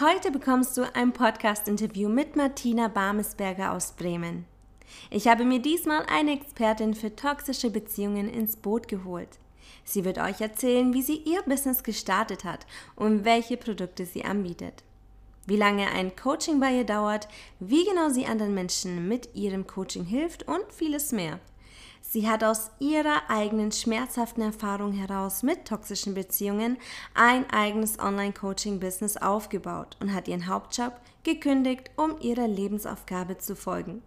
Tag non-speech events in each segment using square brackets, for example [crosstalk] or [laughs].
Heute bekommst du ein Podcast-Interview mit Martina Barmesberger aus Bremen. Ich habe mir diesmal eine Expertin für toxische Beziehungen ins Boot geholt. Sie wird euch erzählen, wie sie ihr Business gestartet hat und welche Produkte sie anbietet. Wie lange ein Coaching bei ihr dauert, wie genau sie anderen Menschen mit ihrem Coaching hilft und vieles mehr. Sie hat aus ihrer eigenen schmerzhaften Erfahrung heraus mit toxischen Beziehungen ein eigenes Online-Coaching-Business aufgebaut und hat ihren Hauptjob gekündigt, um ihrer Lebensaufgabe zu folgen.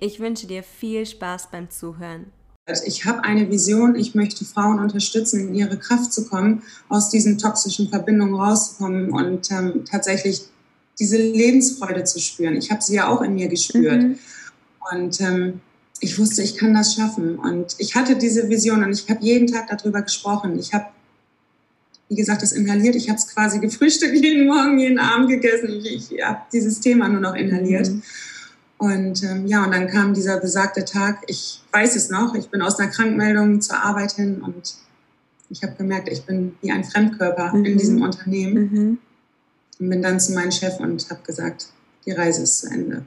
Ich wünsche dir viel Spaß beim Zuhören. Ich habe eine Vision, ich möchte Frauen unterstützen, in ihre Kraft zu kommen, aus diesen toxischen Verbindungen rauszukommen und ähm, tatsächlich diese Lebensfreude zu spüren. Ich habe sie ja auch in mir gespürt. Mhm. Und ähm, ich wusste, ich kann das schaffen. Und ich hatte diese Vision und ich habe jeden Tag darüber gesprochen. Ich habe, wie gesagt, das inhaliert. Ich habe es quasi gefrühstückt, [laughs] jeden Morgen, jeden Abend gegessen. Ich, ich habe dieses Thema nur noch inhaliert. Mhm. Und ähm, ja, und dann kam dieser besagte Tag. Ich weiß es noch. Ich bin aus einer Krankmeldung zur Arbeit hin und ich habe gemerkt, ich bin wie ein Fremdkörper mhm. in diesem Unternehmen. Mhm. Und bin dann zu meinem Chef und habe gesagt, die Reise ist zu Ende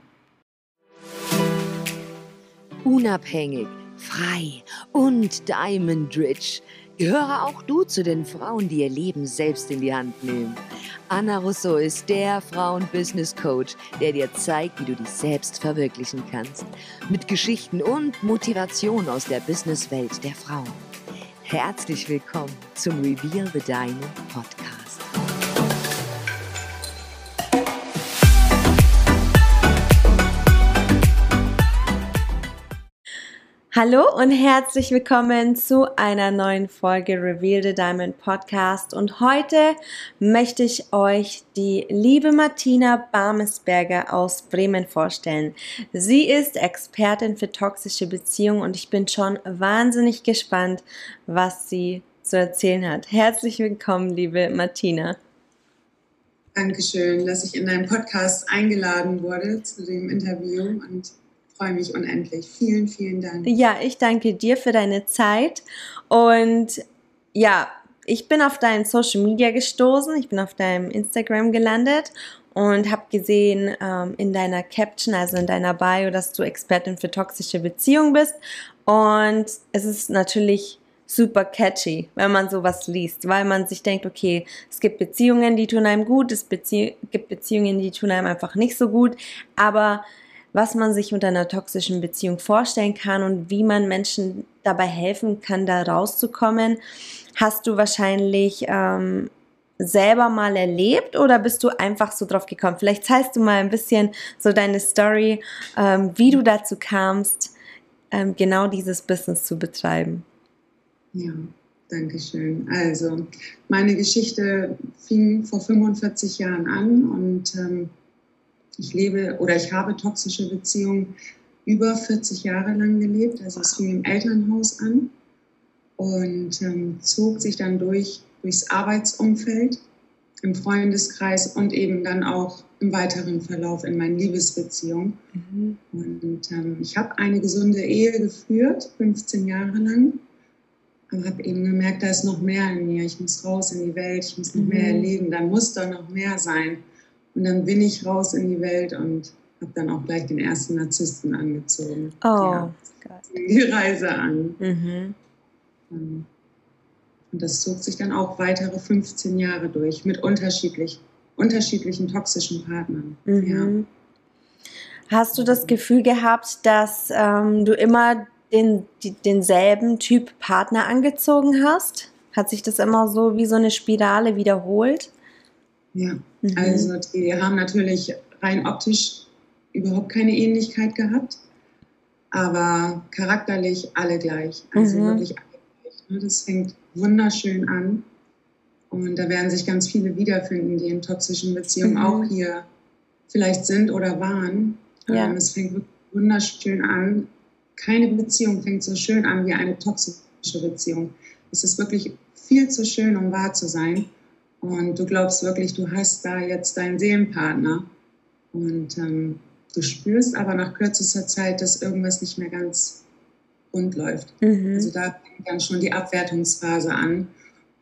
unabhängig, frei und Diamond Rich. Gehöre auch du zu den Frauen, die ihr Leben selbst in die Hand nehmen. Anna Rousseau ist der Frauen-Business-Coach, der dir zeigt, wie du dich selbst verwirklichen kannst. Mit Geschichten und Motivation aus der Businesswelt der Frauen. Herzlich willkommen zum Reveal the Diamond Podcast. Hallo und herzlich willkommen zu einer neuen Folge Reveal the Diamond Podcast. Und heute möchte ich euch die liebe Martina Barmesberger aus Bremen vorstellen. Sie ist Expertin für toxische Beziehungen und ich bin schon wahnsinnig gespannt, was sie zu erzählen hat. Herzlich willkommen, liebe Martina. Dankeschön, dass ich in deinem Podcast eingeladen wurde zu dem Interview und freue mich unendlich. Vielen, vielen Dank. Ja, ich danke dir für deine Zeit. Und ja, ich bin auf dein Social Media gestoßen. Ich bin auf deinem Instagram gelandet und habe gesehen ähm, in deiner Caption, also in deiner Bio, dass du Expertin für toxische Beziehungen bist. Und es ist natürlich super catchy, wenn man sowas liest, weil man sich denkt, okay, es gibt Beziehungen, die tun einem gut, es Bezie gibt Beziehungen, die tun einem einfach nicht so gut, aber was man sich unter einer toxischen Beziehung vorstellen kann und wie man Menschen dabei helfen kann, da rauszukommen, hast du wahrscheinlich ähm, selber mal erlebt oder bist du einfach so drauf gekommen? Vielleicht zeigst du mal ein bisschen so deine Story, ähm, wie du dazu kamst, ähm, genau dieses Business zu betreiben. Ja, danke schön. Also, meine Geschichte fing vor 45 Jahren an und ähm, ich lebe oder ich habe toxische Beziehungen über 40 Jahre lang gelebt. Also es fing im Elternhaus an und ähm, zog sich dann durch durchs Arbeitsumfeld, im Freundeskreis und eben dann auch im weiteren Verlauf in meinen Liebesbeziehungen. Mhm. Und ähm, ich habe eine gesunde Ehe geführt, 15 Jahre lang, aber habe eben gemerkt, da ist noch mehr in mir. Ich muss raus in die Welt, ich muss noch mhm. mehr erleben, da muss da noch mehr sein. Und dann bin ich raus in die Welt und habe dann auch gleich den ersten Narzissten angezogen. Oh, ja, die Reise an. Mhm. Ähm, und das zog sich dann auch weitere 15 Jahre durch mit unterschiedlich, unterschiedlichen toxischen Partnern. Mhm. Ja. Hast du das Gefühl gehabt, dass ähm, du immer den, die, denselben Typ Partner angezogen hast? Hat sich das immer so wie so eine Spirale wiederholt? Ja, mhm. also die haben natürlich rein optisch überhaupt keine Ähnlichkeit gehabt, aber charakterlich alle gleich. Also mhm. wirklich alle gleich. Ne? Das fängt wunderschön an. Und da werden sich ganz viele wiederfinden, die in toxischen Beziehungen mhm. auch hier vielleicht sind oder waren. Ja. Ähm, es fängt wirklich wunderschön an. Keine Beziehung fängt so schön an wie eine toxische Beziehung. Es ist wirklich viel zu schön, um wahr zu sein. Und du glaubst wirklich, du hast da jetzt deinen Seelenpartner. Und ähm, du spürst aber nach kürzester Zeit, dass irgendwas nicht mehr ganz rund läuft. Mhm. Also da fängt dann schon die Abwertungsphase an.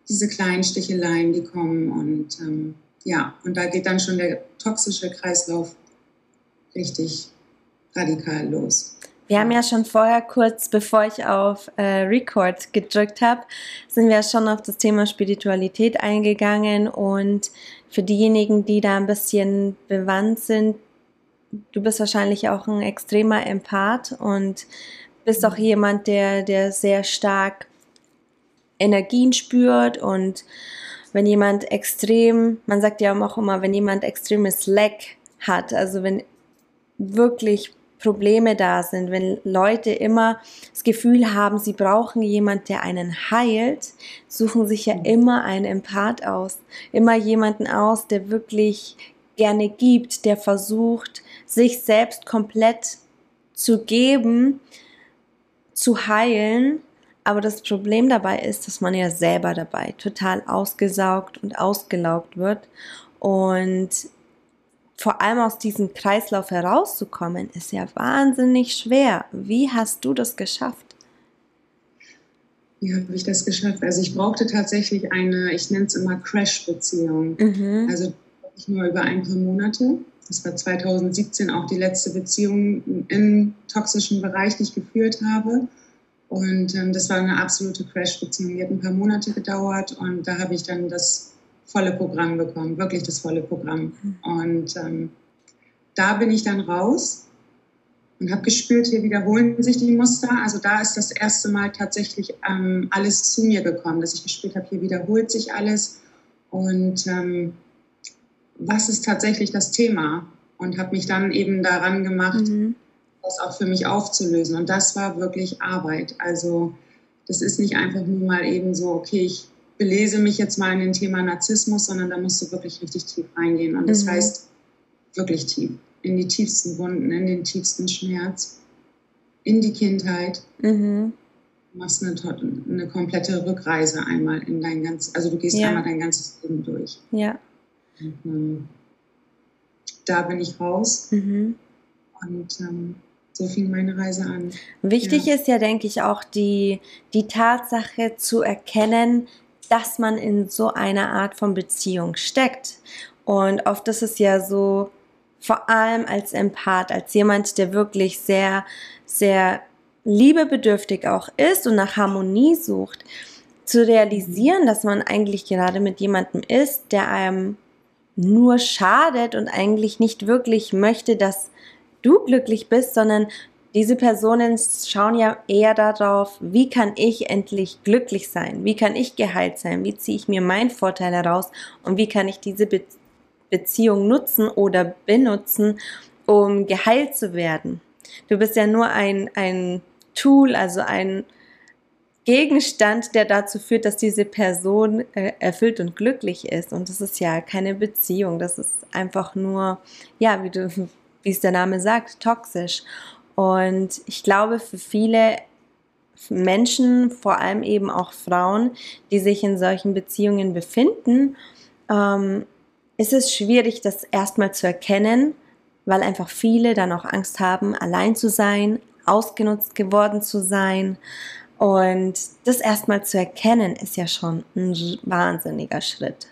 Diese kleinen Sticheleien, die kommen und ähm, ja, und da geht dann schon der toxische Kreislauf richtig radikal los. Wir haben ja schon vorher kurz, bevor ich auf äh, Record gedrückt habe, sind wir schon auf das Thema Spiritualität eingegangen und für diejenigen, die da ein bisschen bewandt sind, du bist wahrscheinlich auch ein extremer Empath und bist auch jemand, der, der sehr stark Energien spürt und wenn jemand extrem, man sagt ja auch immer, wenn jemand extremes Lack hat, also wenn wirklich Probleme da sind, wenn Leute immer das Gefühl haben, sie brauchen jemand, der einen heilt, suchen sich ja immer einen Empath aus, immer jemanden aus, der wirklich gerne gibt, der versucht, sich selbst komplett zu geben, zu heilen. Aber das Problem dabei ist, dass man ja selber dabei total ausgesaugt und ausgelaugt wird. Und vor allem aus diesem Kreislauf herauszukommen, ist ja wahnsinnig schwer. Wie hast du das geschafft? Wie habe ich das geschafft? Also ich brauchte tatsächlich eine, ich nenne es immer Crash-Beziehung. Mhm. Also nicht nur über ein paar Monate. Das war 2017 auch die letzte Beziehung im toxischen Bereich, die ich geführt habe. Und ähm, das war eine absolute Crash-Beziehung. Die hat ein paar Monate gedauert und da habe ich dann das volle Programm bekommen, wirklich das volle Programm. Und ähm, da bin ich dann raus und habe gespürt, hier wiederholen sich die Muster. Also da ist das erste Mal tatsächlich ähm, alles zu mir gekommen, dass ich gespürt habe, hier wiederholt sich alles. Und ähm, was ist tatsächlich das Thema? Und habe mich dann eben daran gemacht, mhm. das auch für mich aufzulösen. Und das war wirklich Arbeit. Also das ist nicht einfach nur mal eben so, okay, ich belese mich jetzt mal in dem Thema Narzissmus, sondern da musst du wirklich richtig tief reingehen. Und das mhm. heißt wirklich tief, in die tiefsten Wunden, in den tiefsten Schmerz, in die Kindheit. Mhm. Du machst eine, eine, komplette Rückreise einmal in dein ganzes, also du gehst ja. einmal dein ganzes Leben durch. Ja. Und, ähm, da bin ich raus. Mhm. Und ähm, so fing meine Reise an. Wichtig ja. ist ja, denke ich, auch die, die Tatsache zu erkennen, dass man in so einer Art von Beziehung steckt. Und oft ist es ja so, vor allem als Empath, als jemand, der wirklich sehr, sehr liebebedürftig auch ist und nach Harmonie sucht, zu realisieren, dass man eigentlich gerade mit jemandem ist, der einem nur schadet und eigentlich nicht wirklich möchte, dass du glücklich bist, sondern diese Personen schauen ja eher darauf, wie kann ich endlich glücklich sein, wie kann ich geheilt sein, wie ziehe ich mir meinen Vorteil heraus und wie kann ich diese Be Beziehung nutzen oder benutzen, um geheilt zu werden. Du bist ja nur ein, ein Tool, also ein Gegenstand, der dazu führt, dass diese Person äh, erfüllt und glücklich ist. Und das ist ja keine Beziehung, das ist einfach nur, ja, wie du, [laughs] wie es der Name sagt, toxisch. Und ich glaube, für viele Menschen, vor allem eben auch Frauen, die sich in solchen Beziehungen befinden, ähm, ist es schwierig, das erstmal zu erkennen, weil einfach viele dann auch Angst haben, allein zu sein, ausgenutzt geworden zu sein. Und das erstmal zu erkennen, ist ja schon ein wahnsinniger Schritt.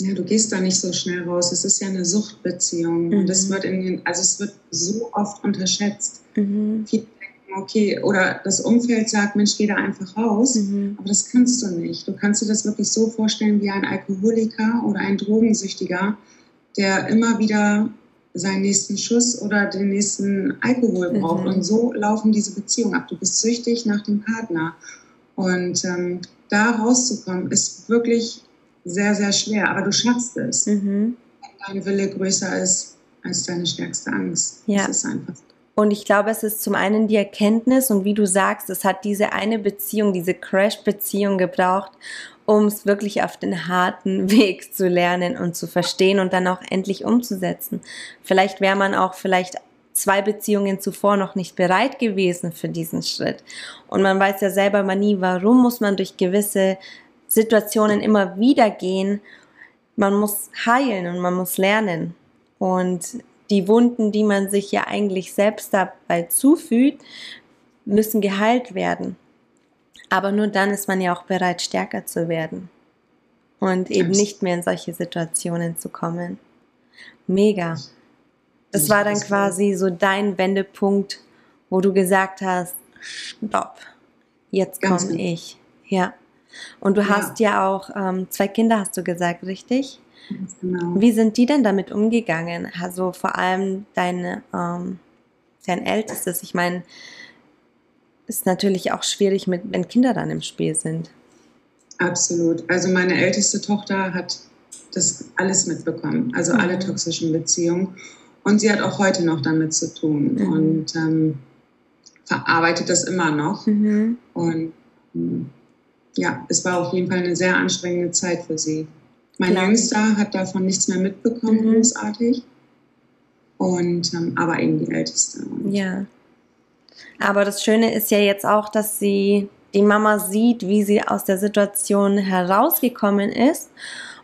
Ja, du gehst da nicht so schnell raus. Es ist ja eine Suchtbeziehung. Mhm. Und das wird in den, also es wird so oft unterschätzt. Mhm. Viele denken, okay, oder das Umfeld sagt, Mensch, geh da einfach raus. Mhm. Aber das kannst du nicht. Du kannst dir das wirklich so vorstellen wie ein Alkoholiker oder ein Drogensüchtiger, der immer wieder seinen nächsten Schuss oder den nächsten Alkohol braucht. Mhm. Und so laufen diese Beziehungen ab. Du bist süchtig nach dem Partner. Und ähm, da rauszukommen, ist wirklich sehr, sehr schwer, aber du schaffst es, mhm. wenn dein Wille größer ist als deine stärkste Angst. Ja. Das ist einfach und ich glaube, es ist zum einen die Erkenntnis und wie du sagst, es hat diese eine Beziehung, diese Crash-Beziehung gebraucht, um es wirklich auf den harten [laughs] Weg zu lernen und zu verstehen und dann auch endlich umzusetzen. Vielleicht wäre man auch vielleicht zwei Beziehungen zuvor noch nicht bereit gewesen für diesen Schritt. Und man weiß ja selber mal nie, warum muss man durch gewisse Situationen immer wieder gehen. Man muss heilen und man muss lernen. Und die Wunden, die man sich ja eigentlich selbst dabei zufügt, müssen geheilt werden. Aber nur dann ist man ja auch bereit, stärker zu werden. und eben nicht mehr in solche Situationen zu kommen. Mega. Das war dann quasi so dein Wendepunkt, wo du gesagt hast, stopp, jetzt komme genau. ich. Ja. Und du ja. hast ja auch ähm, zwei Kinder, hast du gesagt, richtig? Genau. Wie sind die denn damit umgegangen? Also vor allem deine, ähm, dein Ältestes. Ich meine, ist natürlich auch schwierig, mit, wenn Kinder dann im Spiel sind. Absolut. Also meine älteste Tochter hat das alles mitbekommen, also mhm. alle toxischen Beziehungen. Und sie hat auch heute noch damit zu tun mhm. und ähm, verarbeitet das immer noch. Mhm. Und ähm, ja, es war auf jeden Fall eine sehr anstrengende Zeit für sie. Mein Klar. Jüngster hat davon nichts mehr mitbekommen, mhm. großartig. Und ähm, aber eben die Älteste. Ja. Aber das Schöne ist ja jetzt auch, dass sie die Mama sieht, wie sie aus der Situation herausgekommen ist.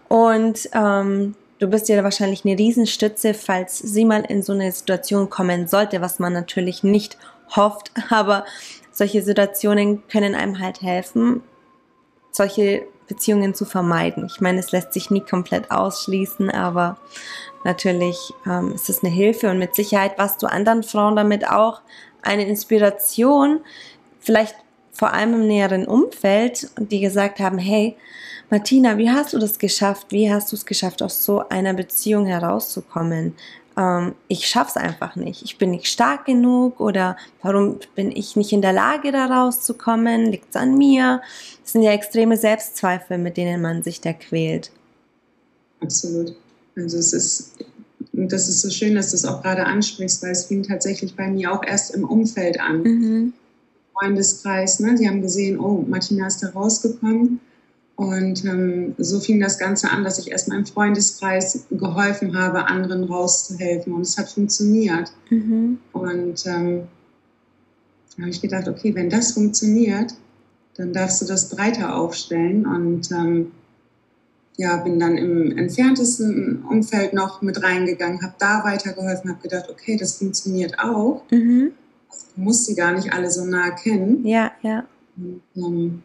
Und ähm, du bist ja wahrscheinlich eine Riesenstütze, falls sie mal in so eine Situation kommen sollte, was man natürlich nicht hofft. [laughs] Aber solche Situationen können einem halt helfen, solche Beziehungen zu vermeiden. Ich meine, es lässt sich nie komplett ausschließen, aber natürlich ähm, ist es eine Hilfe und mit Sicherheit warst du anderen Frauen damit auch eine Inspiration, vielleicht vor allem im näheren Umfeld, die gesagt haben, hey, Martina, wie hast du das geschafft? Wie hast du es geschafft, aus so einer Beziehung herauszukommen? Ähm, ich schaff's einfach nicht. Ich bin nicht stark genug oder warum bin ich nicht in der Lage, da rauszukommen? Liegt's an mir? Das sind ja extreme Selbstzweifel, mit denen man sich da quält. Absolut. Also es ist, das ist so schön, dass du es auch gerade ansprichst, weil es fing tatsächlich bei mir auch erst im Umfeld an. Mhm. Freundeskreis, ne? die haben gesehen, oh, Martina ist da rausgekommen und ähm, so fing das Ganze an, dass ich erstmal im Freundeskreis geholfen habe, anderen rauszuhelfen. Und es hat funktioniert. Mhm. Und ähm, da habe ich gedacht, okay, wenn das funktioniert, dann darfst du das breiter aufstellen. Und ähm, ja, bin dann im entferntesten Umfeld noch mit reingegangen, habe da weitergeholfen, habe gedacht, okay, das funktioniert auch. Mhm. Also, du musst sie gar nicht alle so nah kennen. Ja, ja. Und, ähm,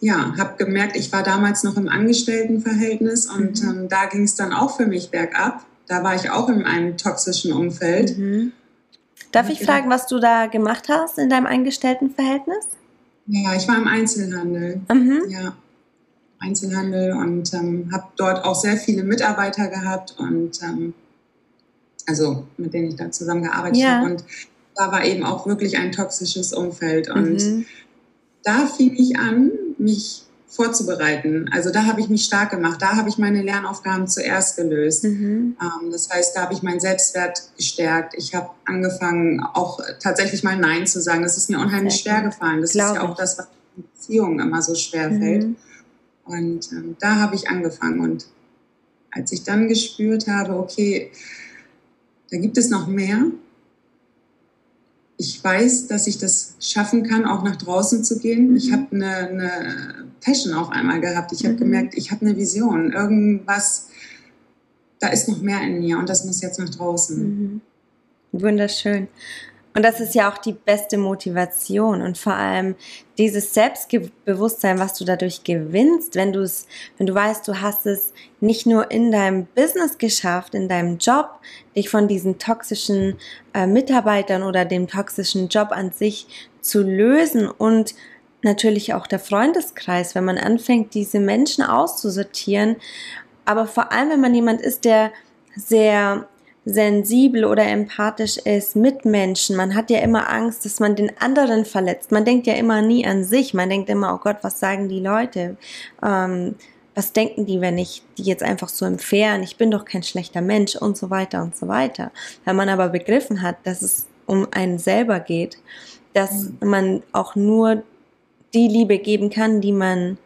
ja, habe gemerkt, ich war damals noch im Angestelltenverhältnis und mhm. ähm, da ging es dann auch für mich bergab. Da war ich auch in einem toxischen Umfeld. Mhm. Darf ich fragen, was du da gemacht hast in deinem Angestelltenverhältnis? Ja, ich war im Einzelhandel. Mhm. Ja, Einzelhandel und ähm, habe dort auch sehr viele Mitarbeiter gehabt und ähm, also mit denen ich da zusammengearbeitet ja. habe. Und da war eben auch wirklich ein toxisches Umfeld. Und mhm. da fing ich an, mich vorzubereiten. Also da habe ich mich stark gemacht. Da habe ich meine Lernaufgaben zuerst gelöst. Mhm. Ähm, das heißt, da habe ich meinen Selbstwert gestärkt. Ich habe angefangen, auch tatsächlich mal Nein zu sagen. Das ist mir unheimlich schwer gefallen. Das Glaube ist ja auch das, was in Beziehungen immer so schwer mhm. fällt. Und ähm, da habe ich angefangen. Und als ich dann gespürt habe, okay, da gibt es noch mehr, ich weiß, dass ich das schaffen kann, auch nach draußen zu gehen. Mhm. Ich habe eine, eine, Passion auf einmal gehabt. Ich habe mhm. gemerkt, ich habe eine Vision. Irgendwas, da ist noch mehr in mir und das muss jetzt nach draußen. Mhm. Wunderschön. Und das ist ja auch die beste Motivation und vor allem dieses Selbstbewusstsein, was du dadurch gewinnst, wenn du es, wenn du weißt, du hast es nicht nur in deinem Business geschafft, in deinem Job, dich von diesen toxischen äh, Mitarbeitern oder dem toxischen Job an sich zu lösen und natürlich auch der Freundeskreis, wenn man anfängt, diese Menschen auszusortieren, aber vor allem, wenn man jemand ist, der sehr sensibel oder empathisch ist mit Menschen. Man hat ja immer Angst, dass man den anderen verletzt. Man denkt ja immer nie an sich. Man denkt immer, oh Gott, was sagen die Leute? Ähm, was denken die, wenn ich die jetzt einfach so entferne? Ich bin doch kein schlechter Mensch und so weiter und so weiter. Wenn man aber begriffen hat, dass es um einen selber geht, dass mhm. man auch nur die Liebe geben kann, die man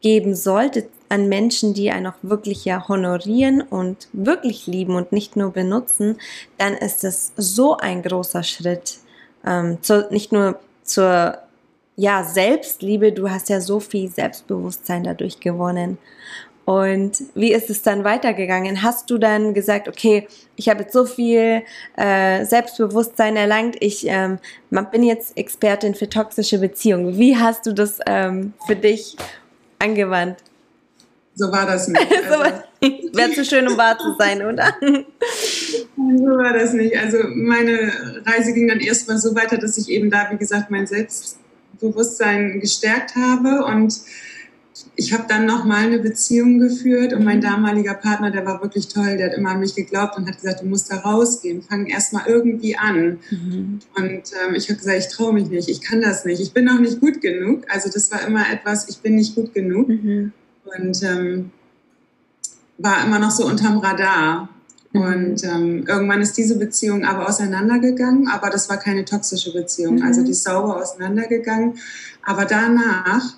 geben sollte an Menschen, die einen auch wirklich ja honorieren und wirklich lieben und nicht nur benutzen, dann ist das so ein großer Schritt. Ähm, zu, nicht nur zur ja, Selbstliebe, du hast ja so viel Selbstbewusstsein dadurch gewonnen. Und wie ist es dann weitergegangen? Hast du dann gesagt, okay, ich habe jetzt so viel äh, Selbstbewusstsein erlangt, ich ähm, bin jetzt Expertin für toxische Beziehungen. Wie hast du das ähm, für dich angewandt? So war das nicht. [laughs] Also, Wäre zu schön, um wahr zu sein, oder? [laughs] so war das nicht. Also meine Reise ging dann erstmal so weiter, dass ich eben da, wie gesagt, mein Selbstbewusstsein gestärkt habe und ich habe dann nochmal eine Beziehung geführt und mein mhm. damaliger Partner, der war wirklich toll, der hat immer an mich geglaubt und hat gesagt, du musst da rausgehen, fang erstmal irgendwie an. Mhm. Und ähm, ich habe gesagt, ich traue mich nicht, ich kann das nicht, ich bin noch nicht gut genug. Also das war immer etwas, ich bin nicht gut genug. Mhm. Und ähm, war immer noch so unterm Radar. Mhm. Und ähm, irgendwann ist diese Beziehung aber auseinandergegangen, aber das war keine toxische Beziehung. Mhm. Also die ist sauber auseinandergegangen. Aber danach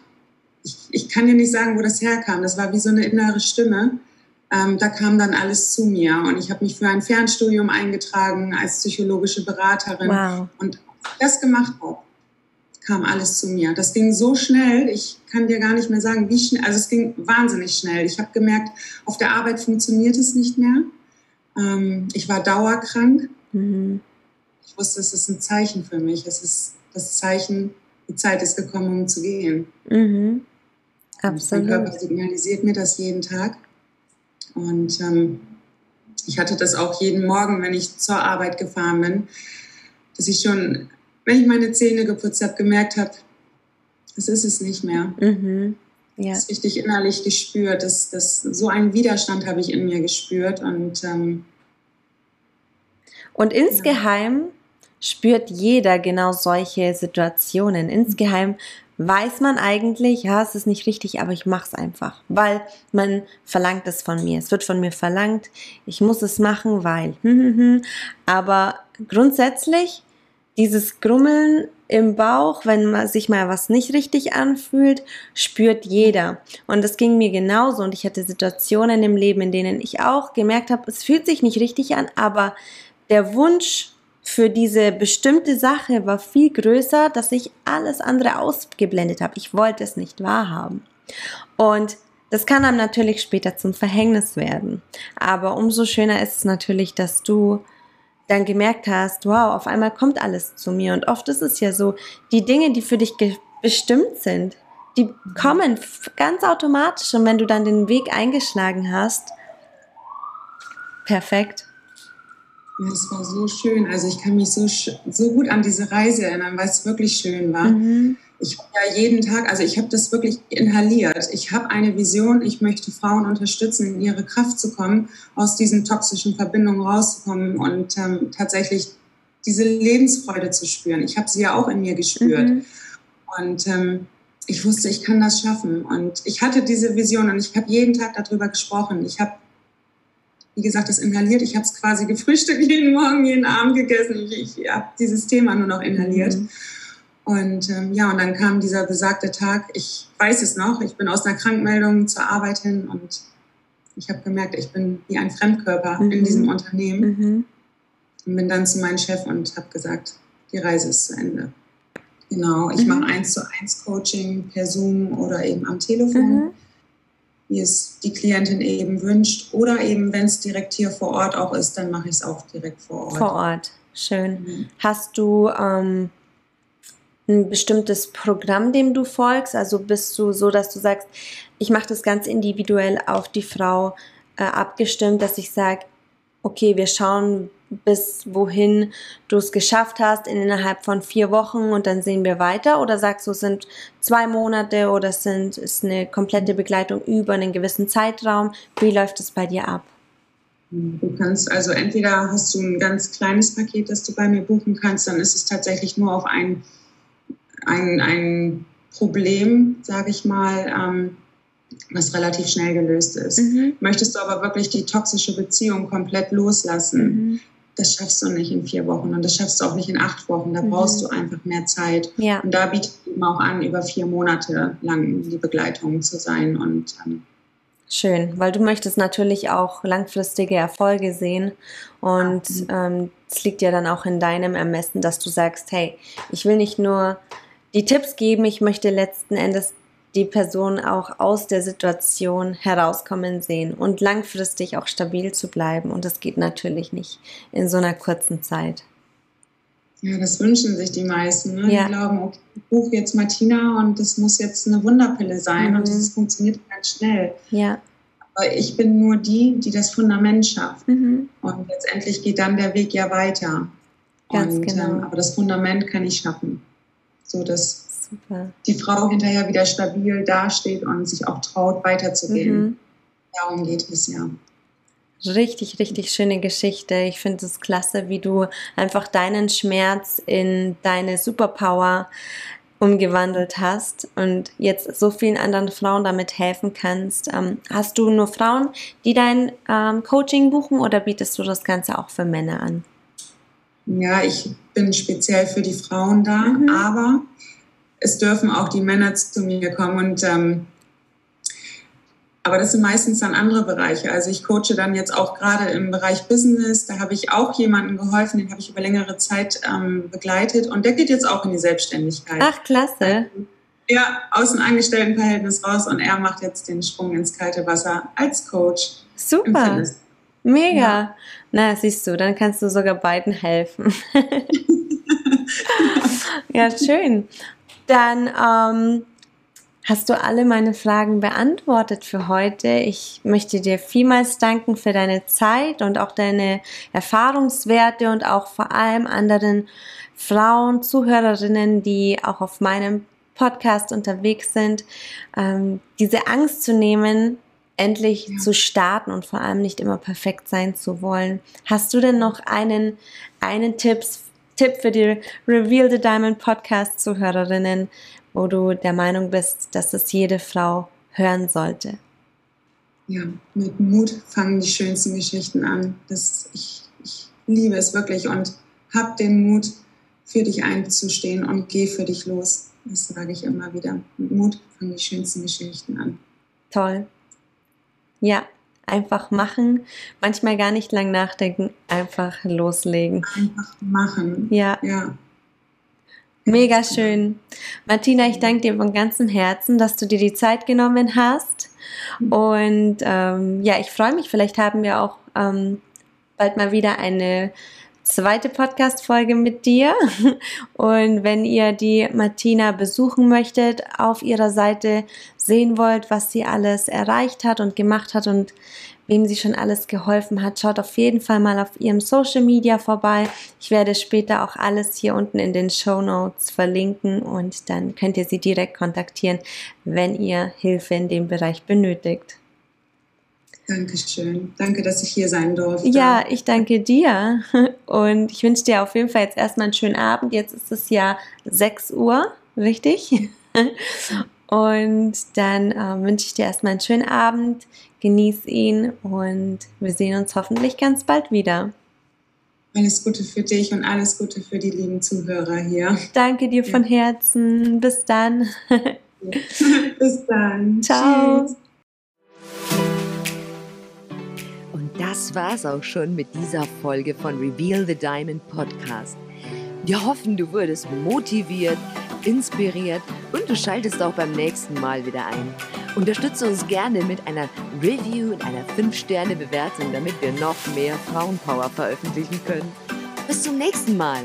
ich, ich kann dir nicht sagen, wo das herkam. Das war wie so eine innere Stimme. Ähm, da kam dann alles zu mir und ich habe mich für ein Fernstudium eingetragen als psychologische Beraterin wow. und das gemacht habe, kam alles zu mir. Das ging so schnell, ich kann dir gar nicht mehr sagen, wie schnell, also es ging wahnsinnig schnell. Ich habe gemerkt, auf der Arbeit funktioniert es nicht mehr. Ähm, ich war dauerkrank. Mhm. Ich wusste, es ist ein Zeichen für mich. Es ist das Zeichen, die Zeit ist gekommen, um zu gehen. Mhm. Absolut. Mein Körper signalisiert mir das jeden Tag. Und ähm, ich hatte das auch jeden Morgen, wenn ich zur Arbeit gefahren bin, dass ich schon, wenn ich meine Zähne geputzt habe, gemerkt habe, das ist es nicht mehr. Mhm. Ja. Das richtig innerlich gespürt. Das, das, so einen Widerstand habe ich in mir gespürt. Und, ähm, und insgeheim ja. spürt jeder genau solche Situationen. Insgeheim weiß man eigentlich, ja, es ist nicht richtig, aber ich mache es einfach, weil man verlangt es von mir. Es wird von mir verlangt, ich muss es machen, weil. [laughs] aber grundsätzlich dieses Grummeln im Bauch, wenn man sich mal was nicht richtig anfühlt, spürt jeder. Und das ging mir genauso. Und ich hatte Situationen im Leben, in denen ich auch gemerkt habe, es fühlt sich nicht richtig an, aber der Wunsch für diese bestimmte Sache war viel größer, dass ich alles andere ausgeblendet habe. Ich wollte es nicht wahrhaben. Und das kann dann natürlich später zum Verhängnis werden. Aber umso schöner ist es natürlich, dass du dann gemerkt hast, wow, auf einmal kommt alles zu mir. Und oft ist es ja so, die Dinge, die für dich bestimmt sind, die kommen ganz automatisch. Und wenn du dann den Weg eingeschlagen hast, perfekt. Ja, es war so schön. Also ich kann mich so, so gut an diese Reise erinnern, weil es wirklich schön war. Mhm. Ich habe ja jeden Tag, also ich habe das wirklich inhaliert. Ich habe eine Vision, ich möchte Frauen unterstützen, in ihre Kraft zu kommen, aus diesen toxischen Verbindungen rauszukommen und ähm, tatsächlich diese Lebensfreude zu spüren. Ich habe sie ja auch in mir gespürt. Mhm. Und ähm, ich wusste, ich kann das schaffen. Und ich hatte diese Vision und ich habe jeden Tag darüber gesprochen. Ich habe wie gesagt, das inhaliert. Ich habe es quasi [laughs] gefrühstückt, jeden Morgen, jeden Abend gegessen. Ich, ich habe dieses Thema nur noch inhaliert. Mhm. Und ähm, ja, und dann kam dieser besagte Tag. Ich weiß es noch. Ich bin aus einer Krankmeldung zur Arbeit hin und ich habe gemerkt, ich bin wie ein Fremdkörper mhm. in diesem Unternehmen. Mhm. Und bin dann zu meinem Chef und habe gesagt, die Reise ist zu Ende. Genau, ich mhm. mache eins zu eins Coaching per Zoom oder eben am Telefon. Mhm wie es die Klientin eben wünscht. Oder eben, wenn es direkt hier vor Ort auch ist, dann mache ich es auch direkt vor Ort. Vor Ort, schön. Mhm. Hast du ähm, ein bestimmtes Programm, dem du folgst? Also bist du so, dass du sagst, ich mache das ganz individuell auf die Frau äh, abgestimmt, dass ich sage, okay, wir schauen, bis wohin du es geschafft hast innerhalb von vier Wochen und dann sehen wir weiter? Oder sagst du, es sind zwei Monate oder es sind, ist eine komplette Begleitung über einen gewissen Zeitraum? Wie läuft es bei dir ab? Du kannst also entweder hast du ein ganz kleines Paket, das du bei mir buchen kannst, dann ist es tatsächlich nur auf ein, ein, ein Problem, sage ich mal, ähm, was relativ schnell gelöst ist. Mhm. Möchtest du aber wirklich die toxische Beziehung komplett loslassen, mhm das schaffst du nicht in vier Wochen und das schaffst du auch nicht in acht Wochen. Da mhm. brauchst du einfach mehr Zeit. Ja. Und da bietet eben auch an, über vier Monate lang die Begleitung zu sein. Und ähm, Schön, weil du möchtest natürlich auch langfristige Erfolge sehen und ähm, es liegt ja dann auch in deinem Ermessen, dass du sagst, hey, ich will nicht nur die Tipps geben, ich möchte letzten Endes die Person auch aus der Situation herauskommen sehen und langfristig auch stabil zu bleiben. Und das geht natürlich nicht in so einer kurzen Zeit. Ja, das wünschen sich die meisten. Ne? Ja. Die glauben, okay, ich buche jetzt Martina und das muss jetzt eine Wunderpille sein Mhm. und das funktioniert ganz schnell. Ja. Aber ich bin nur die, die das Fundament schafft. Mhm. Und letztendlich geht dann der Weg ja weiter. Ganz und, genau. ähm, aber das Fundament kann ich schaffen. So dass Super. die Frau hinterher wieder stabil dasteht und sich auch traut, weiterzugehen. Mhm. Darum geht es ja. Richtig, richtig schöne Geschichte. Ich finde es klasse, wie du einfach deinen Schmerz in deine Superpower umgewandelt hast und jetzt so vielen anderen Frauen damit helfen kannst. Ähm, hast du nur Frauen, die dein ähm, Coaching buchen oder bietest du das Ganze auch für Männer an? Ja, ich bin speziell für die Frauen da, Mhm. aber es dürfen auch die Männer zu mir kommen und ähm, aber das sind meistens dann andere Bereiche. Also ich coache dann jetzt auch gerade im Bereich Business. Da habe ich auch jemanden geholfen, den habe ich über längere Zeit ähm, begleitet und der geht jetzt auch in die Selbstständigkeit. Ach, klasse. Ja, aus dem Angestelltenverhältnis raus und er macht jetzt den Sprung ins kalte Wasser als Coach Super. Mega. Ja. Na, siehst du, dann kannst du sogar beiden helfen. [laughs] ja, schön. Dann ähm, hast du alle meine Fragen beantwortet für heute. Ich möchte dir vielmals danken für deine Zeit und auch deine Erfahrungswerte und auch vor allem anderen Frauen, Zuhörerinnen, die auch auf meinem Podcast unterwegs sind, ähm, diese Angst zu nehmen, endlich Ja. zu starten und vor allem nicht immer perfekt sein zu wollen. Hast du denn noch einen, einen Tipps, Tipp für die Reveal the Diamond Podcast Zuhörerinnen, wo du der Meinung bist, dass es jede Frau hören sollte? Ja, mit Mut fangen die schönsten Geschichten an. Das, ich, ich liebe es wirklich und hab den Mut, für dich einzustehen und geh für dich los. Das sage ich immer wieder. Mit Mut fangen die schönsten Geschichten an. Toll. Ja, einfach machen. Manchmal gar nicht lang nachdenken, einfach loslegen. Einfach machen. Ja, Ja, mega schön. Martina, ich danke dir von ganzem Herzen, dass du dir die Zeit genommen hast. Und ähm, ja, ich freue mich. Vielleicht haben wir auch ähm, bald mal wieder eine zweite Podcast-Folge mit dir. [laughs] Und wenn ihr die Martina besuchen möchtet, auf ihrer Seite sehen wollt, was sie alles erreicht hat und gemacht hat und wem sie schon alles geholfen hat, schaut auf jeden Fall mal auf ihrem Social Media vorbei. Ich werde später auch alles hier unten in den Show Notes verlinken und dann könnt ihr sie direkt kontaktieren, wenn ihr Hilfe in dem Bereich benötigt. Dankeschön. Danke, dass ich hier sein durfte. Ja, ich danke dir [laughs] und ich wünsche dir auf jeden Fall jetzt erstmal einen schönen Abend. Jetzt ist es ja 6 Uhr, richtig? [laughs] Und dann äh, wünsche ich dir erstmal einen schönen Abend, genieß ihn und wir sehen uns hoffentlich ganz bald wieder. Alles Gute für dich und alles Gute für die lieben Zuhörer hier. Danke dir von Herzen. Bis dann. [laughs] Bis dann. Ciao. Tschüss. Das war's auch schon mit dieser Folge von Reveal the Diamond Podcast. Wir hoffen, du wurdest motiviert, inspiriert und du schaltest auch beim nächsten Mal wieder ein. Unterstütze uns gerne mit einer Review und einer 5-Sterne-Bewertung, damit wir noch mehr Frauenpower veröffentlichen können. Bis zum nächsten Mal.